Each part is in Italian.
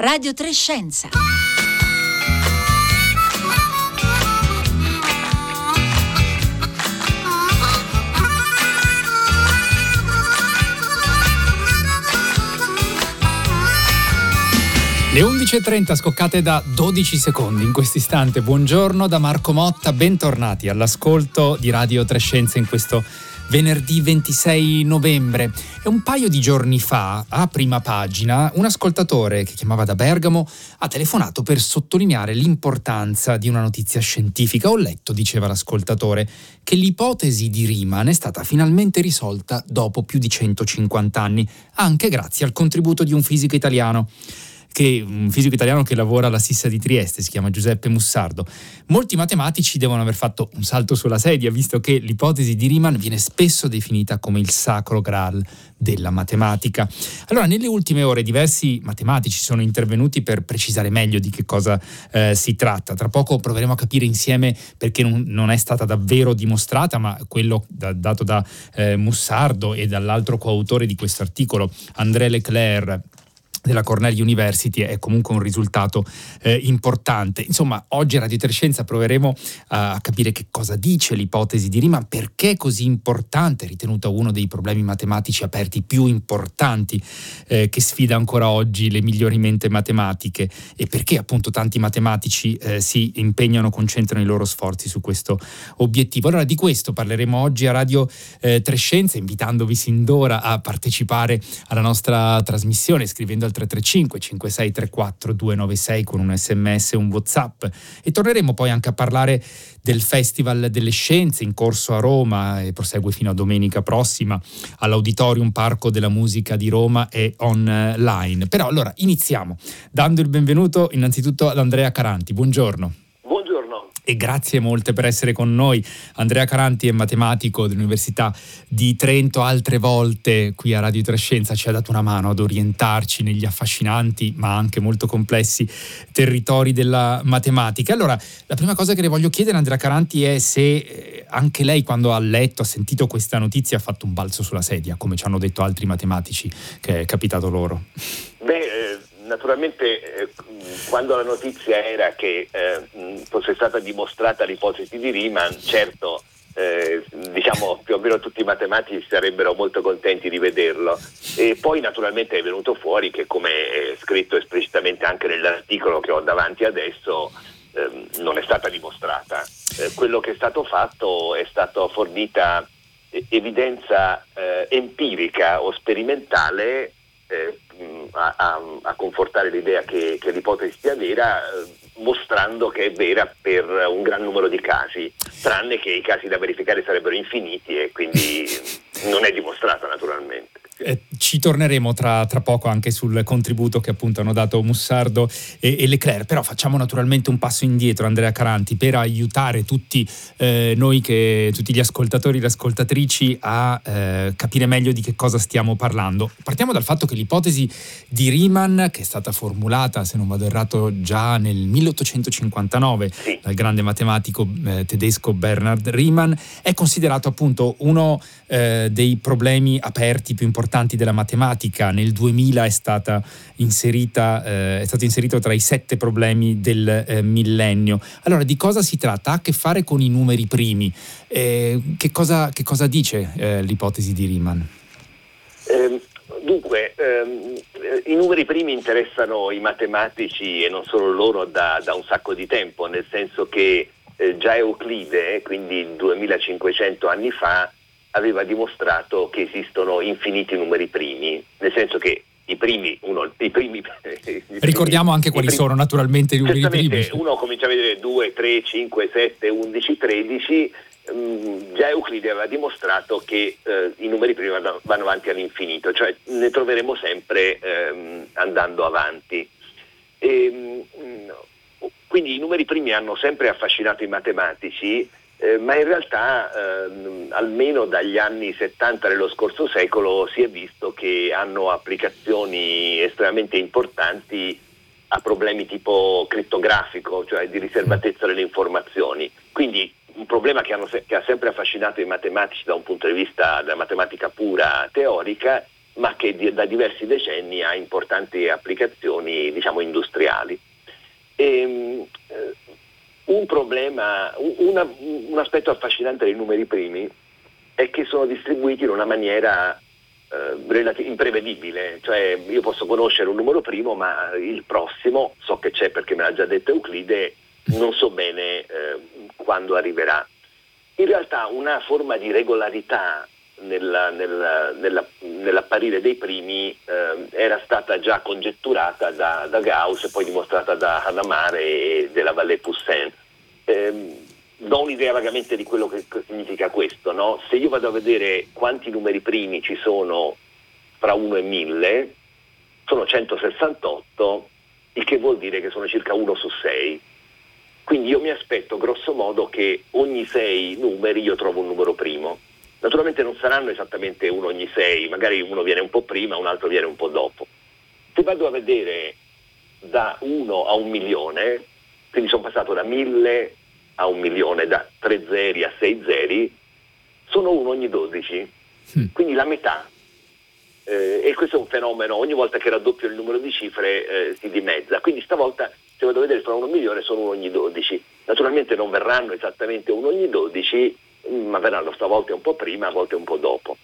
Radio Trescenza. Le 11.30 scoccate da 12 secondi in questo istante. Buongiorno da Marco Motta, bentornati all'ascolto di Radio Trescenza in questo venerdì 26 novembre. E un paio di giorni fa, a prima pagina, un ascoltatore che chiamava da Bergamo ha telefonato per sottolineare l'importanza di una notizia scientifica. Ho letto, diceva l'ascoltatore, che l'ipotesi di Riemann è stata finalmente risolta dopo più di 150 anni, anche grazie al contributo di un fisico italiano che un fisico italiano che lavora alla Sissa di Trieste, si chiama Giuseppe Mussardo. Molti matematici devono aver fatto un salto sulla sedia, visto che l'ipotesi di Riemann viene spesso definita come il sacro graal della matematica. Allora, nelle ultime ore diversi matematici sono intervenuti per precisare meglio di che cosa eh, si tratta. Tra poco proveremo a capire insieme perché non, non è stata davvero dimostrata, ma quello da, dato da eh, Mussardo e dall'altro coautore di questo articolo, André Leclerc, della Cornell University è comunque un risultato eh, importante. Insomma, oggi a Radio Trescenza proveremo a capire che cosa dice l'ipotesi di Riemann, perché è così importante, ritenuta uno dei problemi matematici aperti più importanti eh, che sfida ancora oggi le migliori mente matematiche e perché appunto tanti matematici eh, si impegnano, concentrano i loro sforzi su questo obiettivo. Allora di questo parleremo oggi a Radio eh, Trescenza, invitandovi sin d'ora a partecipare alla nostra trasmissione scrivendo al 335 5634 296 con un sms e un whatsapp e torneremo poi anche a parlare del Festival delle Scienze in corso a Roma e prosegue fino a domenica prossima all'Auditorium Parco della Musica di Roma e online. Però allora iniziamo dando il benvenuto innanzitutto ad Andrea Caranti. Buongiorno e grazie molte per essere con noi. Andrea Caranti è matematico dell'Università di Trento, altre volte qui a Radio Trescenza ci ha dato una mano ad orientarci negli affascinanti ma anche molto complessi territori della matematica. Allora, la prima cosa che le voglio chiedere Andrea Caranti è se eh, anche lei quando ha letto, ha sentito questa notizia ha fatto un balzo sulla sedia, come ci hanno detto altri matematici che è capitato loro. Beh, eh, naturalmente eh, quando la notizia era che eh, fosse stata dimostrata l'ipotesi di Riemann, certo eh, diciamo più o meno tutti i matematici sarebbero molto contenti di vederlo e poi naturalmente è venuto fuori che come è scritto esplicitamente anche nell'articolo che ho davanti adesso ehm, non è stata dimostrata. Eh, quello che è stato fatto è stata fornita evidenza eh, empirica o sperimentale eh, a, a, a, confortare l'idea che, che l'ipotesi sia vera, eh, mostrando che è vera per un gran numero di casi, tranne che i casi da verificare sarebbero infiniti e quindi non è dimostrata naturalmente. Eh, ci torneremo tra, tra, poco anche sul contributo che appunto hanno dato Mussardo e, e, Leclerc, però facciamo naturalmente un passo indietro Andrea Caranti per aiutare tutti eh, noi, che, tutti gli ascoltatori e le ascoltatrici a eh, capire meglio di che cosa stiamo parlando. Partiamo dal fatto che l'ipotesi di Riemann, che è stata formulata, se non vado errato, già nel 1859 sì. dal grande matematico eh, tedesco Bernhard Riemann, è considerato appunto uno eh, dei problemi aperti più importanti della matematica. Nel 2000 è, stata inserita, eh, è stato inserito tra i sette problemi del eh, millennio. Allora, di cosa si tratta? Ha a che fare con i numeri primi. Eh, che cosa, che, cosa, dice eh, l'ipotesi di Riemann? Ehm, dunque, ehm, i numeri primi interessano i matematici e non solo loro da, da un sacco di tempo, nel senso che eh, già Euclide, quindi 2500 anni fa, aveva dimostrato che esistono infiniti numeri primi, nel senso che i primi, uno, i primi i ricordiamo anche quali primi, sono naturalmente i numeri primi. Uno comincia a vedere 2, 3, 5, 7, 11, 13, già Euclide aveva dimostrato che eh, i numeri primi vanno, vanno, avanti all'infinito, cioè ne troveremo sempre ehm, andando avanti. E, mh, quindi i numeri primi hanno sempre affascinato i matematici eh, ma in realtà ehm, almeno dagli anni 70 dello scorso secolo si è visto che hanno applicazioni estremamente importanti a problemi tipo crittografico, cioè di riservatezza delle informazioni. Quindi un problema che, se- che ha sempre affascinato i matematici da un punto di vista della matematica pura teorica, ma che di, da diversi decenni ha importanti applicazioni diciamo, industriali. E, ehm, eh, un problema, una, un aspetto affascinante dei numeri primi è che sono distribuiti in una maniera eh, imprevedibile, cioè io posso conoscere un numero primo ma il prossimo so che c'è perché me l'ha già detto Euclide, non so bene eh, quando arriverà. In realtà una forma di regolarità nella, nella, nella, nell'apparire dei primi eh, era stata già congetturata da, da, Gauss e poi dimostrata da Hadamard e della Vallée Poussin. Eh, do un'idea vagamente di quello che, significa questo. No? Se io vado a vedere quanti numeri primi ci sono fra 1 e 1000, sono 168, il che vuol dire che sono circa 1 su 6. Quindi io mi aspetto grosso modo che ogni 6 numeri io trovo un numero primo. Naturalmente non saranno esattamente uno ogni sei, magari uno viene un po' prima, un altro viene un po' dopo. Se vado a vedere da 1 a un milione, quindi sono passato da 1000 a un milione, da 3 zeri a 6 zeri, sono uno ogni 12, mm. quindi la metà. Eh, e questo è un fenomeno, ogni volta che raddoppio il numero di cifre eh, si dimezza, quindi stavolta se vado a vedere fra uno milione sono uno ogni 12. Naturalmente non verranno esattamente uno ogni 12, ma verranno stavolta un po' prima, a volte un po' dopo.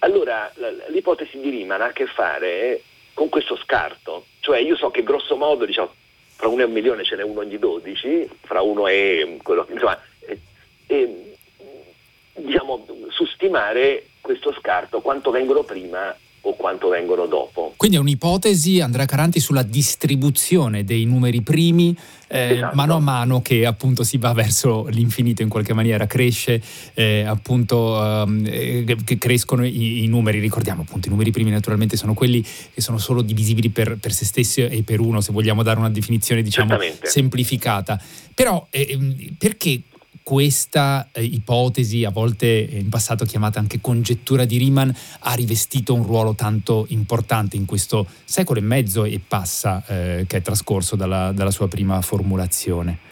Allora l'ipotesi di Riemann ha a che fare con questo scarto, cioè io so che grosso modo diciamo, fra uno e un milione ce n'è uno ogni 12, fra uno e quello che insomma, e, e, diciamo, sustimare questo scarto quanto vengono prima o quanto vengono dopo. Quindi è un'ipotesi, Andrea Caranti, sulla distribuzione dei numeri primi eh, esatto. mano a mano che appunto si va verso l'infinito in qualche maniera, cresce eh, appunto um, che crescono i, i, numeri, ricordiamo appunto i numeri primi naturalmente sono quelli che sono solo divisibili per, per se stessi e per uno, se vogliamo dare una definizione diciamo semplificata. Però eh, perché questa eh, ipotesi, a volte in passato chiamata anche congettura di Riemann, ha rivestito un ruolo tanto importante in questo secolo e mezzo e passa eh, che è trascorso dalla, dalla sua prima formulazione?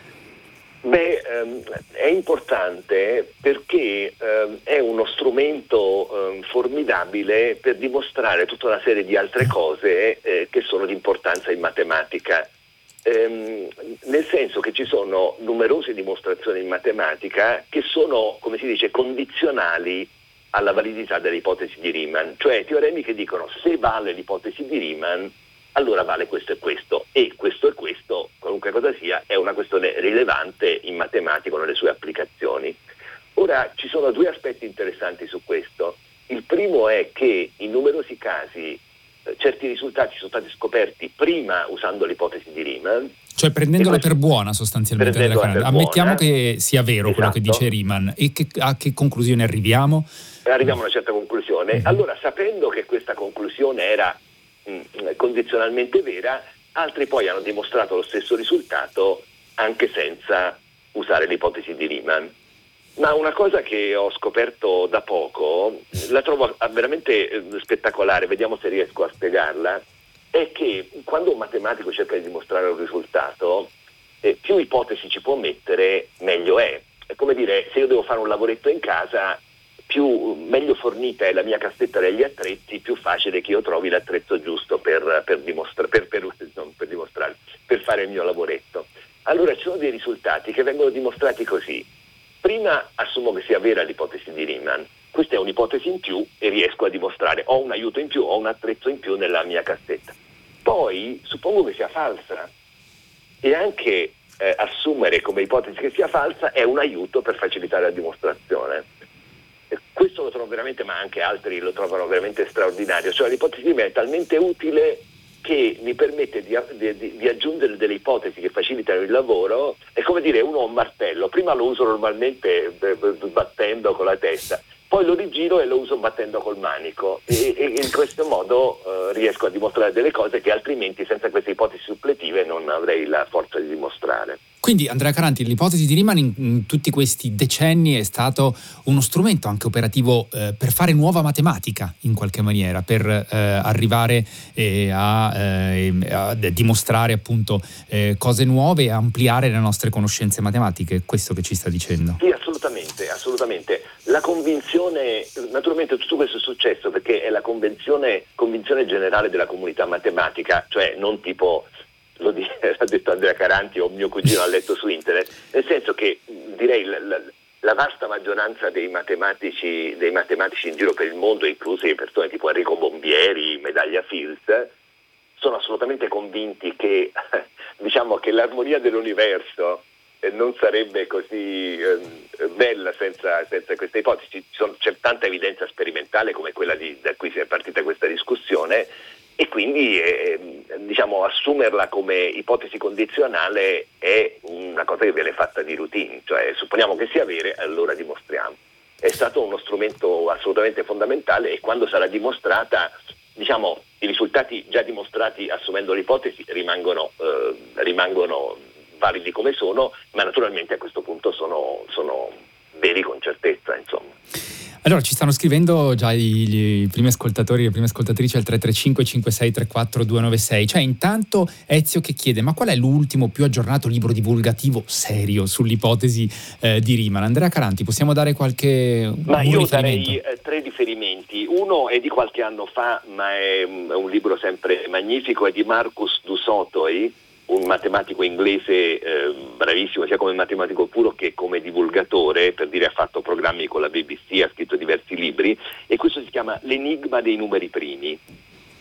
Beh, ehm, è importante perché ehm, è uno strumento ehm, formidabile per dimostrare tutta una serie di altre cose eh, che sono di importanza in matematica ehm, nel senso che ci sono numerose dimostrazioni in matematica che sono, come si dice, condizionali alla validità delle ipotesi di Riemann, cioè teoremi che dicono se vale l'ipotesi di Riemann allora vale questo e questo e questo e questo, qualunque cosa sia, è una questione rilevante in matematico nelle sue applicazioni. Ora ci sono due aspetti interessanti su questo. Il primo è che in numerosi casi certi risultati sono stati scoperti prima usando l'ipotesi di Riemann. Cioè prendendola per buona sostanzialmente. Per Ammettiamo buona. che sia vero esatto. quello che esatto. dice Riemann e che, a che conclusione arriviamo? Arriviamo a una certa conclusione. Mm-hmm. Allora, sapendo che questa conclusione era mh, mm, condizionalmente vera, altri poi hanno dimostrato lo stesso risultato anche senza usare l'ipotesi di Riemann. Ma una cosa che ho scoperto da poco, la trovo veramente eh, spettacolare, vediamo se riesco a spiegarla, è che quando un matematico cerca di dimostrare un risultato, eh, più ipotesi ci può mettere, meglio è. È come dire, se io devo fare un lavoretto in casa, più meglio fornita è la mia cassetta degli attrezzi, più facile che io trovi l'attrezzo giusto per, per, dimostra- per, per fare il mio lavoretto. Allora ci sono dei risultati che vengono dimostrati così Prima assumo che sia vera l'ipotesi di Riemann. Questa è un'ipotesi in più e riesco a dimostrare ho un aiuto in più, ho un attrezzo in più nella mia cassetta. Poi suppongo che sia falsa e anche eh, assumere come ipotesi che sia falsa è un aiuto per facilitare la dimostrazione. E questo lo trovo veramente, ma anche altri lo trovano veramente straordinario. Cioè l'ipotesi di Riemann è talmente utile che mi permette di, di, di, aggiungere delle ipotesi che facilitano il lavoro, è come dire uno ha un martello, prima lo uso normalmente battendo con la testa, poi lo rigiro e lo uso battendo col manico e, e in questo modo eh, riesco a dimostrare delle cose che altrimenti senza queste ipotesi suppletive non avrei la forza di dimostrare. Quindi Andrea Caranti, l'ipotesi di Riemann in, in tutti questi decenni è stato uno strumento anche operativo eh, per fare nuova matematica in qualche maniera, per eh, arrivare eh, a, a, dimostrare appunto eh, cose nuove e ampliare le nostre conoscenze matematiche, questo che ci sta dicendo. Sì, assolutamente, assolutamente. la convinzione, naturalmente tutto questo è successo perché è la convinzione generale della comunità matematica, cioè non tipo lo ha detto Andrea Caranti o mio cugino ha letto su internet, nel senso che direi la, la, la vasta maggioranza dei matematici, dei matematici, in giro per il mondo, incluse persone tipo Enrico Bombieri, Medaglia Fields, sono assolutamente convinti che, diciamo, che l'armonia dell'universo eh, non sarebbe così eh, bella senza, senza, queste ipotesi. C'è tanta evidenza sperimentale come quella di, da cui è partita questa discussione e quindi eh, diciamo, assumerla come ipotesi condizionale è una cosa che viene fatta di routine, cioè supponiamo che sia vera, allora dimostriamo. È stato uno strumento assolutamente fondamentale e quando sarà dimostrata, diciamo, i risultati già dimostrati assumendo l'ipotesi rimangono, eh, rimangono validi come sono, ma naturalmente a questo punto sono, sono veri con certezza. Insomma. Allora, ci stanno scrivendo già i, i, primi ascoltatori, le prime ascoltatrici al 335 5634 296. Cioè, intanto Ezio che chiede: ma qual è l'ultimo più aggiornato libro divulgativo serio sull'ipotesi eh, di Riemann? Andrea Caranti, possiamo dare qualche. Ma io darei eh, tre riferimenti. Uno è di qualche anno fa, ma è, è un libro sempre magnifico, è di Marcus Dusotoi un matematico inglese eh, bravissimo sia come matematico puro che come divulgatore, per dire ha fatto programmi con la BBC, ha scritto diversi libri e questo si chiama L'enigma dei numeri primi.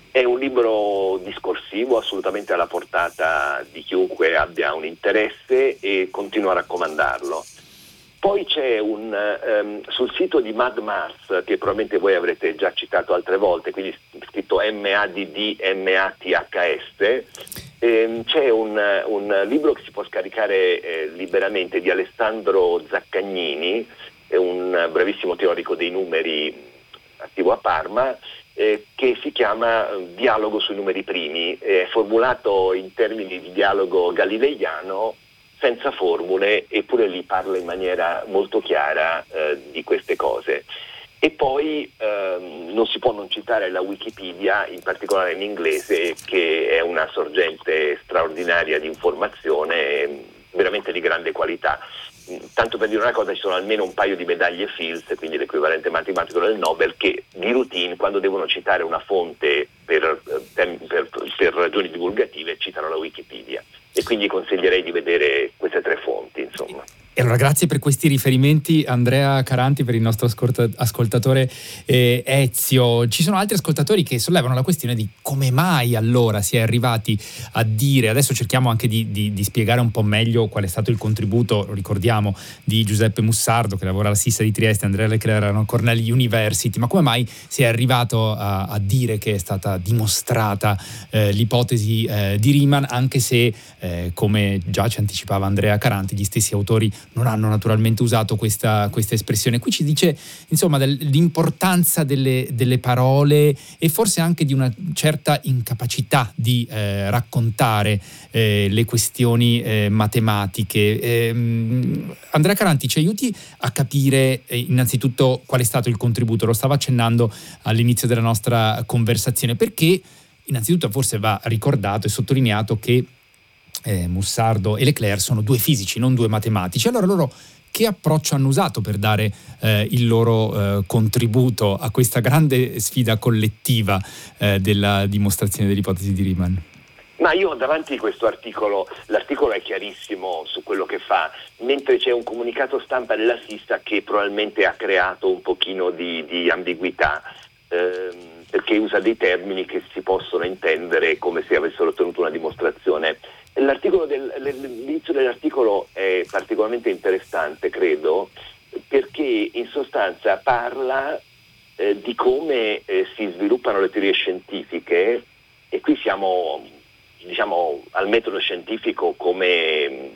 È un libro discorsivo, assolutamente alla portata di chiunque abbia un interesse e continuo a raccomandarlo. Poi c'è un, um, sul sito di Mad Mars, che probabilmente voi avrete già citato altre volte, quindi scritto M-A-D-D-M-A-T-H-S, ehm, c'è un, un, libro che si può scaricare eh, liberamente di Alessandro Zaccagnini, un bravissimo teorico dei numeri attivo a Parma, eh, che si chiama Dialogo sui numeri primi, è formulato in termini di dialogo galileiano senza formule, eppure lì parla in maniera molto chiara eh, di queste cose. E poi ehm, non si può non citare la Wikipedia, in particolare in inglese, che una sorgente straordinaria di informazione veramente di grande qualità. Tanto per dire una cosa, ci sono almeno un paio di medaglie Fields, quindi l'equivalente matematico del Nobel, che di routine, quando devono citare una fonte per, per, per, per ragioni divulgative, citano la Wikipedia. E quindi consiglierei di vedere queste tre fonti. Insomma. E allora grazie per questi riferimenti Andrea Caranti, per il nostro ascoltatore eh, Ezio. Ci sono altri ascoltatori che sollevano la questione di come mai allora si è arrivati a dire, adesso cerchiamo anche di, di, di spiegare un po' meglio qual è stato il contributo, lo ricordiamo, di Giuseppe Mussardo che lavora alla SISA di Trieste, Andrea Leclerc alla Cornell University, ma come mai si è arrivato a, a dire che è stata dimostrata eh, l'ipotesi eh, di Riemann, anche se eh, come già ci anticipava Andrea Caranti, gli stessi autori non hanno naturalmente usato questa, questa espressione. Qui ci dice insomma dell'importanza delle, delle, parole e forse anche di una certa incapacità di eh, raccontare eh, le questioni eh, matematiche. Ehm, Andrea Caranti ci aiuti a capire eh, innanzitutto qual è stato il contributo, lo stava accennando all'inizio della nostra conversazione, perché innanzitutto forse va ricordato e sottolineato che eh, Mussardo e Leclerc sono due fisici, non due matematici. Allora loro che approccio hanno usato per dare eh, il loro eh, contributo a questa grande sfida collettiva eh, della dimostrazione dell'ipotesi di Riemann? Ma io davanti a questo articolo, l'articolo è chiarissimo su quello che fa, mentre c'è un comunicato stampa della SISA che probabilmente ha creato un pochino di, di ambiguità. Ehm, perché usa dei termini che si possono intendere come se avessero ottenuto una dimostrazione del, l'inizio dell'articolo è particolarmente interessante, credo, perché in sostanza parla eh, di come eh, si sviluppano le teorie scientifiche e qui siamo diciamo, al metodo scientifico come eh,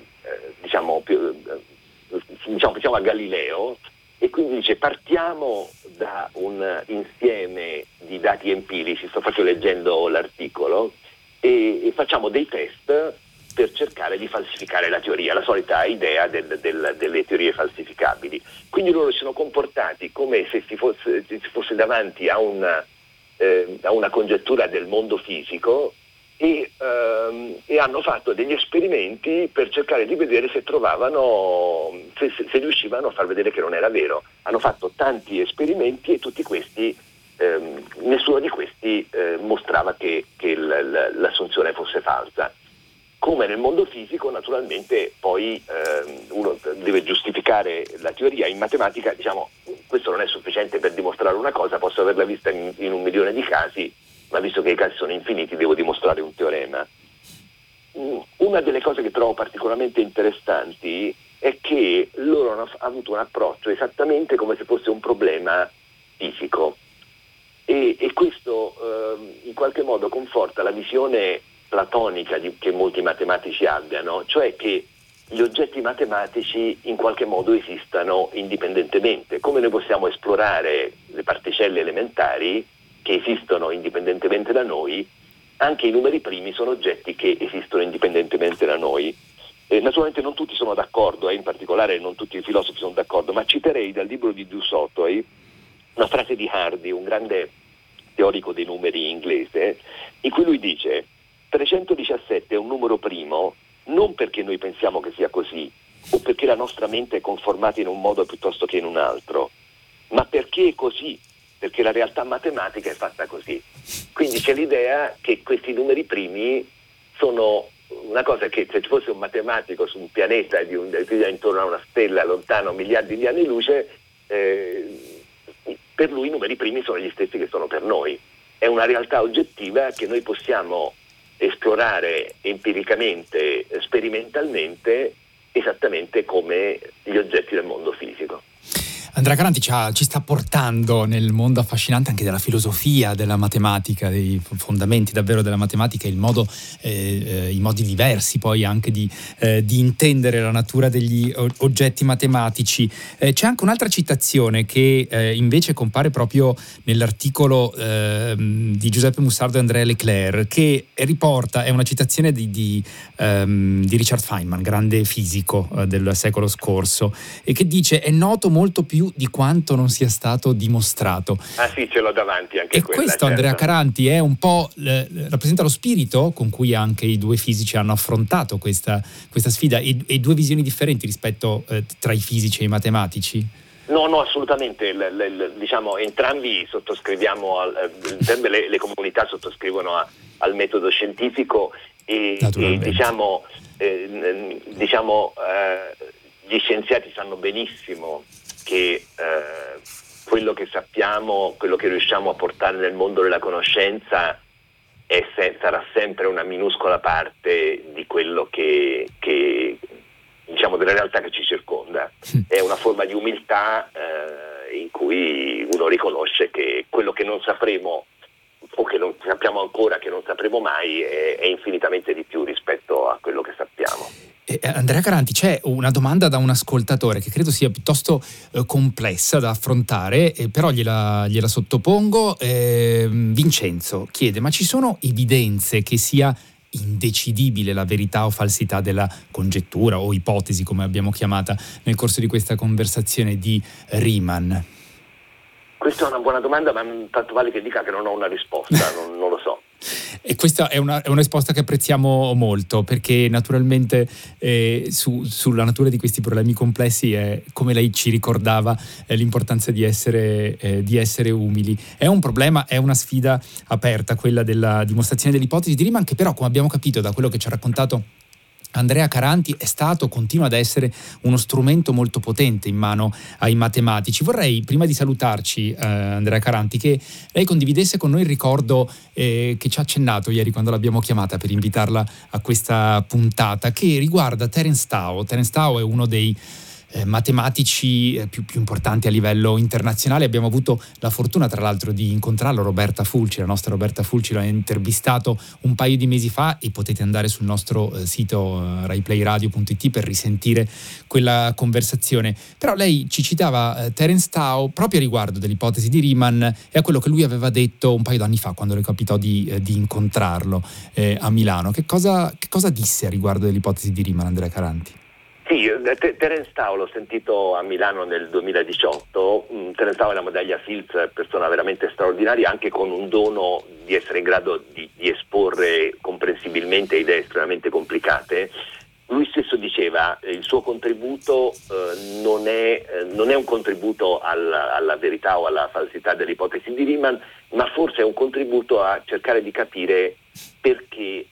diciamo, più, eh, diciamo, diciamo a Galileo e quindi dice partiamo da un insieme di dati empirici, sto faccio leggendo l'articolo, e, e facciamo dei test per cercare di falsificare la teoria, la solita idea del, del, delle teorie falsificabili. Quindi loro si sono comportati come se si fosse, si fosse davanti a una, eh, a una, congettura del mondo fisico e, ehm, e, hanno fatto degli esperimenti per cercare di vedere se trovavano, se, se, riuscivano a far vedere che non era vero. Hanno fatto tanti esperimenti e tutti questi, ehm, nessuno di questi eh, mostrava che, che l'assunzione fosse falsa. Come nel mondo fisico, naturalmente, poi ehm, uno deve giustificare la teoria. In matematica, diciamo, questo non è sufficiente per dimostrare una cosa, posso averla vista in, in un milione di casi, ma visto che i casi sono infiniti devo dimostrare un teorema. Mm, una delle cose che trovo particolarmente interessanti è che loro hanno avuto un approccio esattamente come se fosse un problema fisico e, e questo eh, in qualche modo conforta la visione platonica di, che molti matematici abbiano, cioè che gli oggetti matematici in qualche modo esistano indipendentemente. Come noi possiamo esplorare le particelle elementari, che esistono indipendentemente da noi, anche i numeri primi sono oggetti che esistono indipendentemente da noi. Eh, naturalmente non tutti sono d'accordo, eh, in particolare non tutti i filosofi sono d'accordo, ma citerei dal libro di Dusotoi una frase di Hardy, un grande teorico dei numeri inglese, in cui lui dice 317 è un numero primo non perché noi pensiamo che sia così o perché la nostra mente è conformata in un modo piuttosto che in un altro, ma perché è così perché la realtà matematica è fatta così. Quindi c'è l'idea che questi numeri primi sono una cosa che se ci fosse un matematico su un pianeta di un, intorno a una stella lontano miliardi di anni luce, eh, per lui i numeri primi sono gli stessi che sono per noi. È una realtà oggettiva che noi possiamo esplorare empiricamente, sperimentalmente, esattamente come gli oggetti del mondo fisico. Andrea Caranti ci, ha, ci, sta portando nel mondo affascinante anche della filosofia, della matematica, dei fondamenti davvero della matematica, il modo, eh, eh, i modi diversi poi anche di, eh, di, intendere la natura degli oggetti matematici. Eh, c'è anche un'altra citazione che eh, invece compare proprio nell'articolo ehm, di Giuseppe Mussardo e Andrea Leclerc, che riporta, è una citazione di, di, um, di Richard Feynman, grande fisico eh, del secolo scorso, e che dice è noto molto più più di quanto non sia stato dimostrato. Ah sì, ce l'ho davanti anche E quella, questo, certo. Andrea Caranti, è un po' eh, rappresenta lo spirito con cui anche i due fisici hanno affrontato questa, questa sfida e, e, due visioni differenti rispetto eh, tra i fisici e i matematici? No, no, assolutamente. L, l, diciamo, entrambi sottoscriviamo, al, entrambe le, le, comunità sottoscrivono a, al metodo scientifico e, e diciamo, eh, diciamo eh, gli scienziati sanno benissimo che eh, quello che sappiamo, quello che riusciamo a portare nel mondo della conoscenza se, sarà sempre una minuscola parte di quello che, che diciamo della realtà che ci circonda. È una forma di umiltà eh, in cui uno riconosce che quello che non sapremo o che non sappiamo ancora, che non sapremo mai, è, è infinitamente di più rispetto a quello. Eh, Andrea Caranti, c'è una domanda da un ascoltatore che credo sia piuttosto eh, complessa da affrontare, eh, però gliela, gliela sottopongo. Eh, Vincenzo chiede, ma ci sono evidenze che sia indecidibile la verità o falsità della congettura o ipotesi, come abbiamo chiamata nel corso di questa conversazione di Riemann? Questa è una buona domanda, ma tanto vale che dica che non ho una risposta, non, non lo so. E questa è una, è una, risposta che apprezziamo molto perché naturalmente eh, su, sulla natura di questi problemi complessi è, come lei ci ricordava, l'importanza di essere, eh, di essere, umili. È un problema, è una sfida aperta quella della dimostrazione dell'ipotesi di Riemann che però come abbiamo capito da quello che ci ha raccontato Andrea Caranti è stato, continua ad essere uno strumento molto potente in mano ai matematici. Vorrei, prima di salutarci, eh, Andrea Caranti, che lei condividesse con noi il ricordo eh, che ci ha accennato ieri quando l'abbiamo chiamata per invitarla a questa puntata, che riguarda Terence Tao. Terence Tao è uno dei eh, matematici eh, più, più, importanti a livello internazionale. Abbiamo avuto la fortuna, tra l'altro, di incontrarlo, Roberta Fulci, la nostra Roberta Fulci l'ha intervistato un paio di mesi fa e potete andare sul nostro eh, sito eh, raiplayradio.it per risentire quella conversazione. Però lei ci citava eh, Terence Tao proprio a riguardo dell'ipotesi di Riemann e a quello che lui aveva detto un paio d'anni fa quando le capitò di, di incontrarlo a Milano. Che cosa, che cosa disse a riguardo dell'ipotesi di Riemann, Andrea Caranti? Sì, eh, Terence Tao l'ho sentito a Milano nel 2018, mm, Terence Tao è una medaglia Fields, persona veramente straordinaria, anche con un dono di essere in grado di, di esporre con presumibilmente idee estremamente complicate, lui stesso diceva che eh, il suo contributo eh, non, è, eh, non, è, un contributo alla, alla, verità o alla falsità dell'ipotesi di Riemann, ma forse è un contributo a cercare di capire perché eh,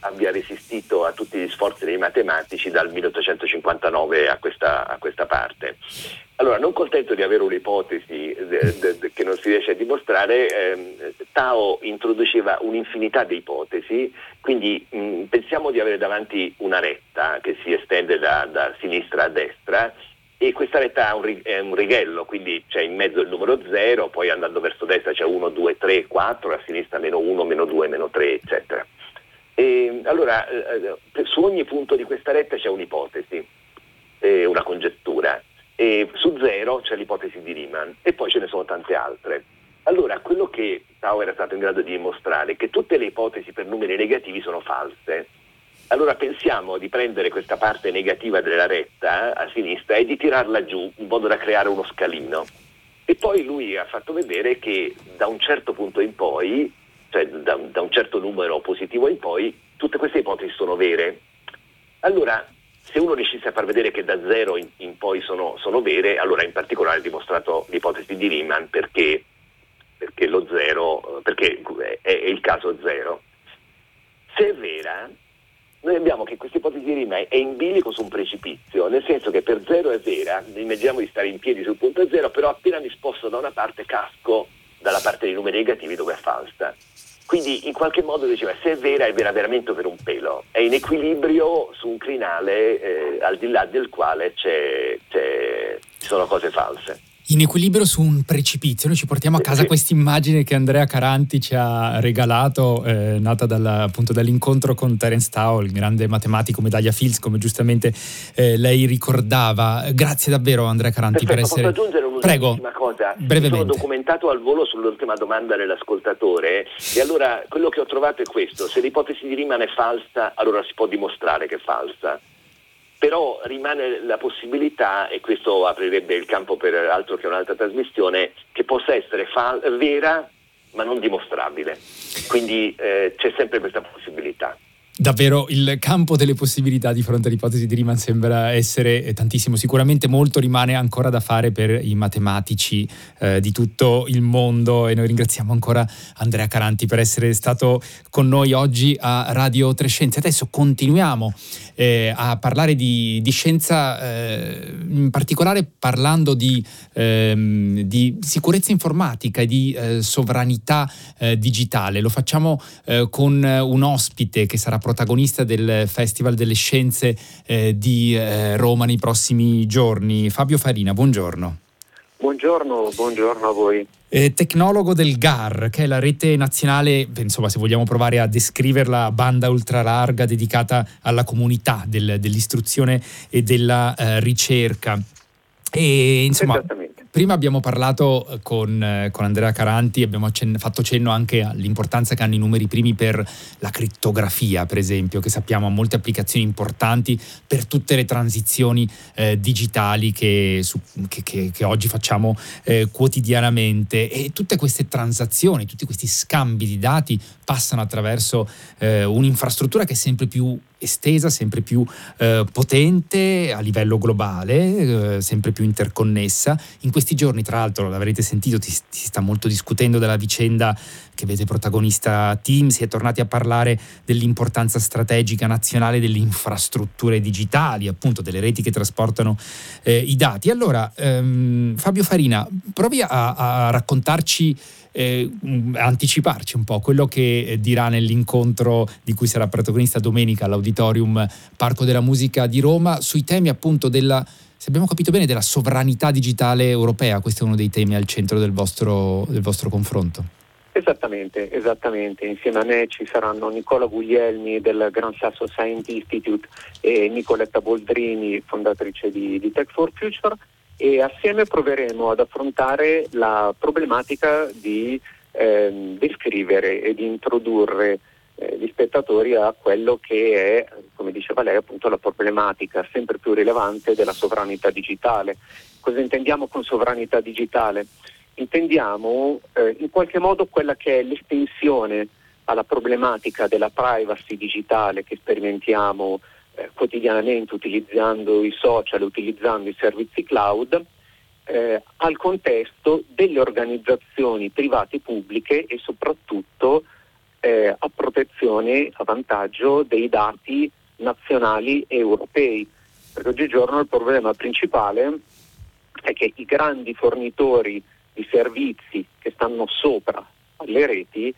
abbia resistito a tutti gli sforzi dei matematici dal 1859 a questa, a questa parte. Allora, non contento di avere un'ipotesi de, de, de, che non si riesce a dimostrare, eh, Tao introduceva un'infinità di ipotesi, quindi mh, pensiamo di avere davanti una retta che si estende da, da sinistra a destra e questa retta è un, righello, quindi c'è in mezzo il numero 0, poi andando verso destra c'è 1, 2, 3, 4, a sinistra meno 1, meno 2, meno 3, eccetera. E, allora, eh, eh, su ogni punto di questa retta c'è un'ipotesi, una congettura, e su 0 c'è l'ipotesi di Riemann e poi ce ne sono tante altre. Allora, quello che Tao era stato in grado di dimostrare è che tutte le ipotesi per numeri negativi sono false allora pensiamo di prendere questa parte negativa della retta a sinistra e di tirarla giù in modo da creare uno scalino. E poi lui ha fatto vedere che da un certo punto in poi, cioè da, da un certo numero positivo in poi, tutte queste ipotesi sono vere. Allora, se uno riuscisse a far vedere che da zero in, in poi sono, sono, vere, allora in particolare ha dimostrato l'ipotesi di Riemann perché, perché, zero, perché è, è il caso zero. Se è vera, noi abbiamo che questa ipotesi di Riemann è in bilico su un precipizio, nel senso che per zero è vera, immaginiamo di stare in piedi sul punto zero, però appena mi sposto da una parte casco dalla parte dei numeri negativi dove è falsa. Quindi in qualche modo diceva se è vera è vera veramente per un pelo, è in equilibrio su un crinale eh, al di là del quale c'è, c'è, ci sono cose false in equilibrio su un precipizio. Noi ci portiamo a casa questa immagine che Andrea Caranti ci ha regalato, eh, nata dal, appunto dall'incontro con Terence Tao, il grande matematico medaglia Fields, come giustamente eh, lei ricordava. Grazie davvero Andrea Caranti Perfetto, per essere... Posso aggiungere un'ultima cosa? Brevemente. Sono documentato al volo sull'ultima domanda dell'ascoltatore e allora quello che ho trovato è questo. Se l'ipotesi di Riemann è falsa, allora si può dimostrare che è falsa però rimane la possibilità, e questo aprirebbe il campo per altro che un'altra trasmissione, che possa essere fa- vera ma non dimostrabile. Quindi eh, c'è sempre questa possibilità. Davvero il campo delle possibilità di fronte all'ipotesi di Riemann sembra essere tantissimo. Sicuramente molto rimane ancora da fare per i matematici eh, di tutto il mondo e noi ringraziamo ancora Andrea Caranti per essere stato con noi oggi a Radio Trescenze. Adesso continuiamo eh, a parlare di, di scienza, eh, in particolare parlando di, ehm, di, sicurezza informatica e di eh, sovranità eh, digitale. Lo facciamo eh, con un ospite che sarà protagonista del Festival delle Scienze eh, di eh, Roma nei prossimi giorni. Fabio Farina, buongiorno. Buongiorno, buongiorno a voi. Eh, tecnologo del GAR, che è la rete nazionale, insomma, se vogliamo provare a descriverla, banda ultralarga dedicata alla comunità del, dell'istruzione e della eh, ricerca. E insomma, Prima abbiamo parlato eh, con, eh, con Andrea Caranti, abbiamo accen- fatto cenno anche all'importanza che hanno i numeri primi per la crittografia, per esempio, che sappiamo ha molte applicazioni importanti per tutte le transizioni eh, digitali che, su, che, che, che, oggi facciamo eh, quotidianamente. E tutte queste transazioni, tutti questi scambi di dati passano attraverso eh, un'infrastruttura che è sempre più estesa, sempre più eh, potente a livello globale, eh, sempre più interconnessa. In questi giorni, tra l'altro, l'avrete sentito, ti, si sta molto discutendo della vicenda che vede protagonista Team, si è tornati a parlare dell'importanza strategica nazionale delle infrastrutture digitali, appunto delle reti che trasportano eh, i dati. Allora, ehm, Fabio Farina, provi a, a raccontarci eh, anticiparci un po' quello che eh, dirà nell'incontro di cui sarà protagonista domenica all'Auditorium Parco della Musica di Roma sui temi appunto della se abbiamo capito bene, della sovranità digitale europea. Questo è uno dei temi al centro del vostro, del vostro confronto. Esattamente, esattamente. Insieme a me ci saranno Nicola Guglielmi del Gran Sasso Science Institute e Nicoletta Boldrini, fondatrice di, di Tech for Future e assieme proveremo ad affrontare la problematica di eh, descrivere e di introdurre eh, gli spettatori a quello che è, come diceva lei, appunto la problematica sempre più rilevante della sovranità digitale. Cosa intendiamo con sovranità digitale? Intendiamo eh, in qualche modo quella che è l'estensione alla problematica della privacy digitale che sperimentiamo eh, quotidianamente utilizzando i social, utilizzando i servizi cloud, eh, al contesto delle organizzazioni private pubbliche e soprattutto eh, a protezione, a vantaggio dei dati nazionali e europei. Perché oggigiorno il problema principale è che i grandi fornitori di servizi che stanno sopra alle reti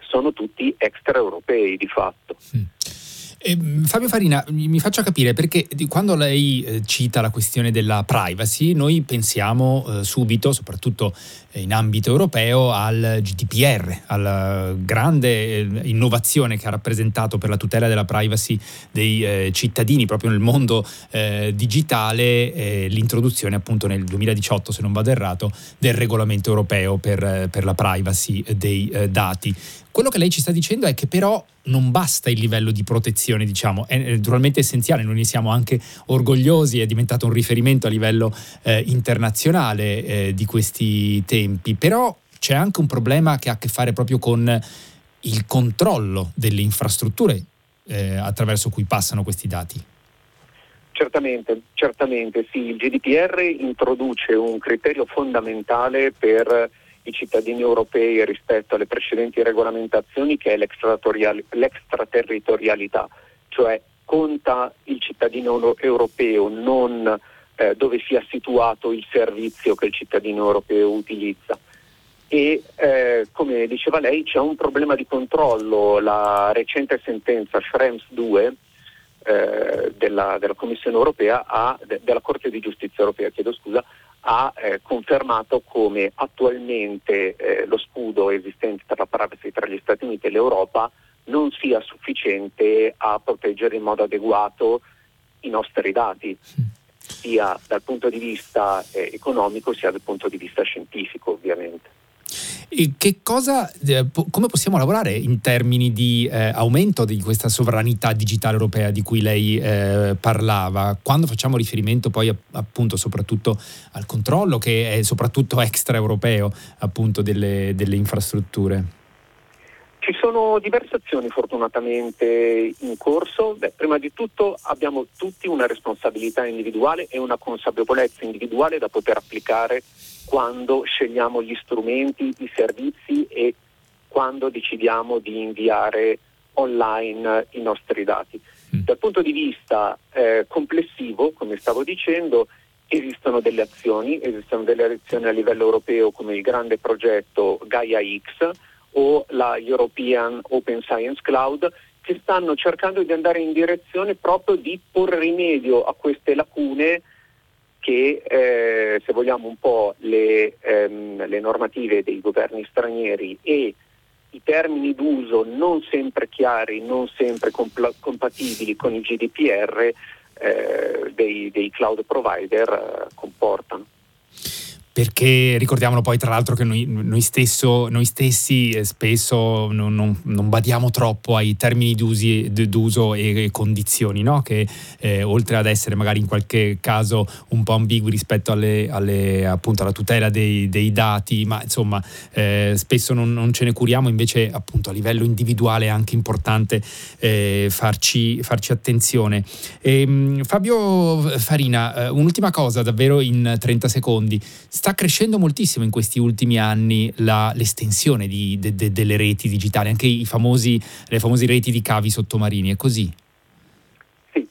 sono tutti extraeuropei di fatto. Mm. Eh, Fabio Farina, mi faccia capire perché quando lei eh, cita la questione della privacy, noi pensiamo eh, subito, soprattutto eh, in ambito europeo, al GDPR, alla grande innovazione che ha rappresentato per la tutela della privacy dei cittadini proprio nel mondo digitale, l'introduzione appunto nel 2018, se non vado errato, del regolamento europeo per, per la privacy dei dati. Quello che lei ci sta dicendo è che però non basta il livello di protezione, diciamo, è naturalmente essenziale, noi ne siamo anche orgogliosi, è diventato un riferimento a livello eh, internazionale eh, di questi tempi, però c'è anche un problema che ha a che fare proprio con il controllo delle infrastrutture eh, attraverso cui passano questi dati. Certamente, certamente sì, il GDPR introduce un criterio fondamentale per i cittadini europei rispetto alle precedenti regolamentazioni che è l'extraterritorialità, cioè conta il cittadino europeo non eh, dove sia situato il servizio che il cittadino europeo utilizza. E eh, come diceva lei c'è un problema di controllo, la recente sentenza Schrems 2 eh, della, della, Commissione europea, ha, de, della Corte di Giustizia europea, chiedo scusa, ha eh, confermato come attualmente eh, lo scudo esistente per la privacy tra gli Stati Uniti e l'Europa non sia sufficiente a proteggere in modo adeguato i nostri dati, sia dal punto di vista eh, economico sia dal punto di vista scientifico ovviamente. Cosa, eh, come possiamo lavorare in termini di eh, aumento di questa sovranità digitale europea di cui lei eh, parlava, quando facciamo riferimento poi appunto soprattutto al controllo che è soprattutto extraeuropeo appunto delle, delle infrastrutture? Ci sono diverse azioni fortunatamente in corso. Beh, prima di tutto abbiamo tutti una responsabilità individuale e una consapevolezza individuale da poter applicare quando scegliamo gli strumenti, i servizi e quando decidiamo di inviare online i nostri dati. Mm. Dal punto di vista eh, complessivo, come stavo dicendo, esistono delle azioni, esistono delle azioni a livello europeo come il grande progetto Gaia X, o la European Open Science Cloud che stanno cercando di andare in direzione proprio di porre rimedio a queste lacune che eh, se vogliamo un po' le, ehm, le, normative dei governi stranieri e i termini d'uso non sempre chiari, non sempre compl- compatibili con il GDPR eh, dei, dei, cloud provider eh, comportano perché ricordiamolo poi tra l'altro che noi, noi, stesso, noi stessi eh, spesso non, non, non, badiamo troppo ai termini d'usi, d'uso e, condizioni, no? che eh, oltre ad essere magari in qualche caso un po' ambigui rispetto alle, alle, appunto, alla tutela dei, dei, dati, ma insomma eh, spesso non, non, ce ne curiamo, invece appunto a livello individuale è anche importante eh, farci, farci, attenzione. E, ehm, Fabio Farina, eh, un'ultima cosa davvero in 30 secondi sta crescendo moltissimo in questi ultimi anni la, l'estensione di, de, de, delle reti digitali, anche famosi, le famose reti di cavi sottomarini, è così? Sì,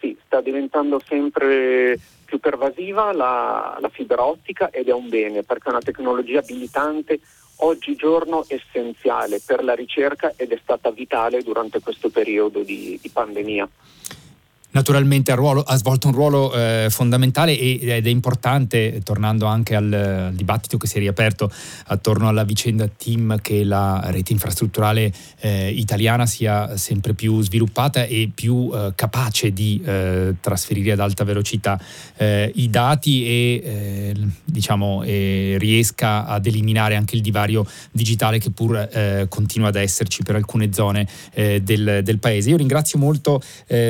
sì sta diventando sempre più pervasiva la, la fibra ottica ed è un bene perché è una tecnologia abilitante oggigiorno essenziale per la ricerca ed è stata vitale durante questo periodo di, di pandemia naturalmente ruolo, ha svolto un ruolo eh, fondamentale ed è importante, tornando anche al, al, dibattito che si è riaperto attorno alla vicenda TIM, che la rete infrastrutturale eh, italiana sia sempre più sviluppata e più eh, capace di eh, trasferire ad alta velocità eh, i dati e eh, diciamo, riesca ad eliminare anche il divario digitale che pur continua ad esserci per alcune zone del, del, paese. Io ringrazio molto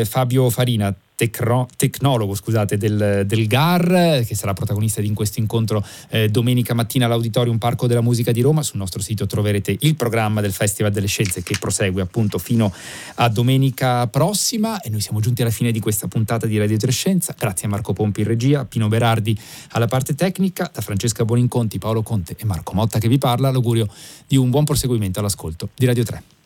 Fabio Farini Farina, tecno, tecnologo scusate, del, del, GAR, che sarà protagonista di questo incontro eh, domenica mattina all'Auditorium Parco della Musica di Roma. Sul nostro sito troverete il programma del Festival delle Scienze che prosegue appunto fino a domenica prossima e noi siamo giunti alla fine di questa puntata di Radio Trescenza. Grazie a Marco Pompi in regia, Pino Berardi alla parte tecnica, da Francesca Boninconti, Paolo Conte e Marco Motta che vi parla. L'augurio di un buon proseguimento all'ascolto di Radio 3.